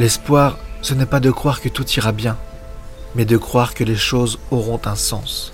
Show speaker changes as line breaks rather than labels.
L'espoir, ce n'est pas de croire que tout ira bien, mais de croire que les choses auront un sens.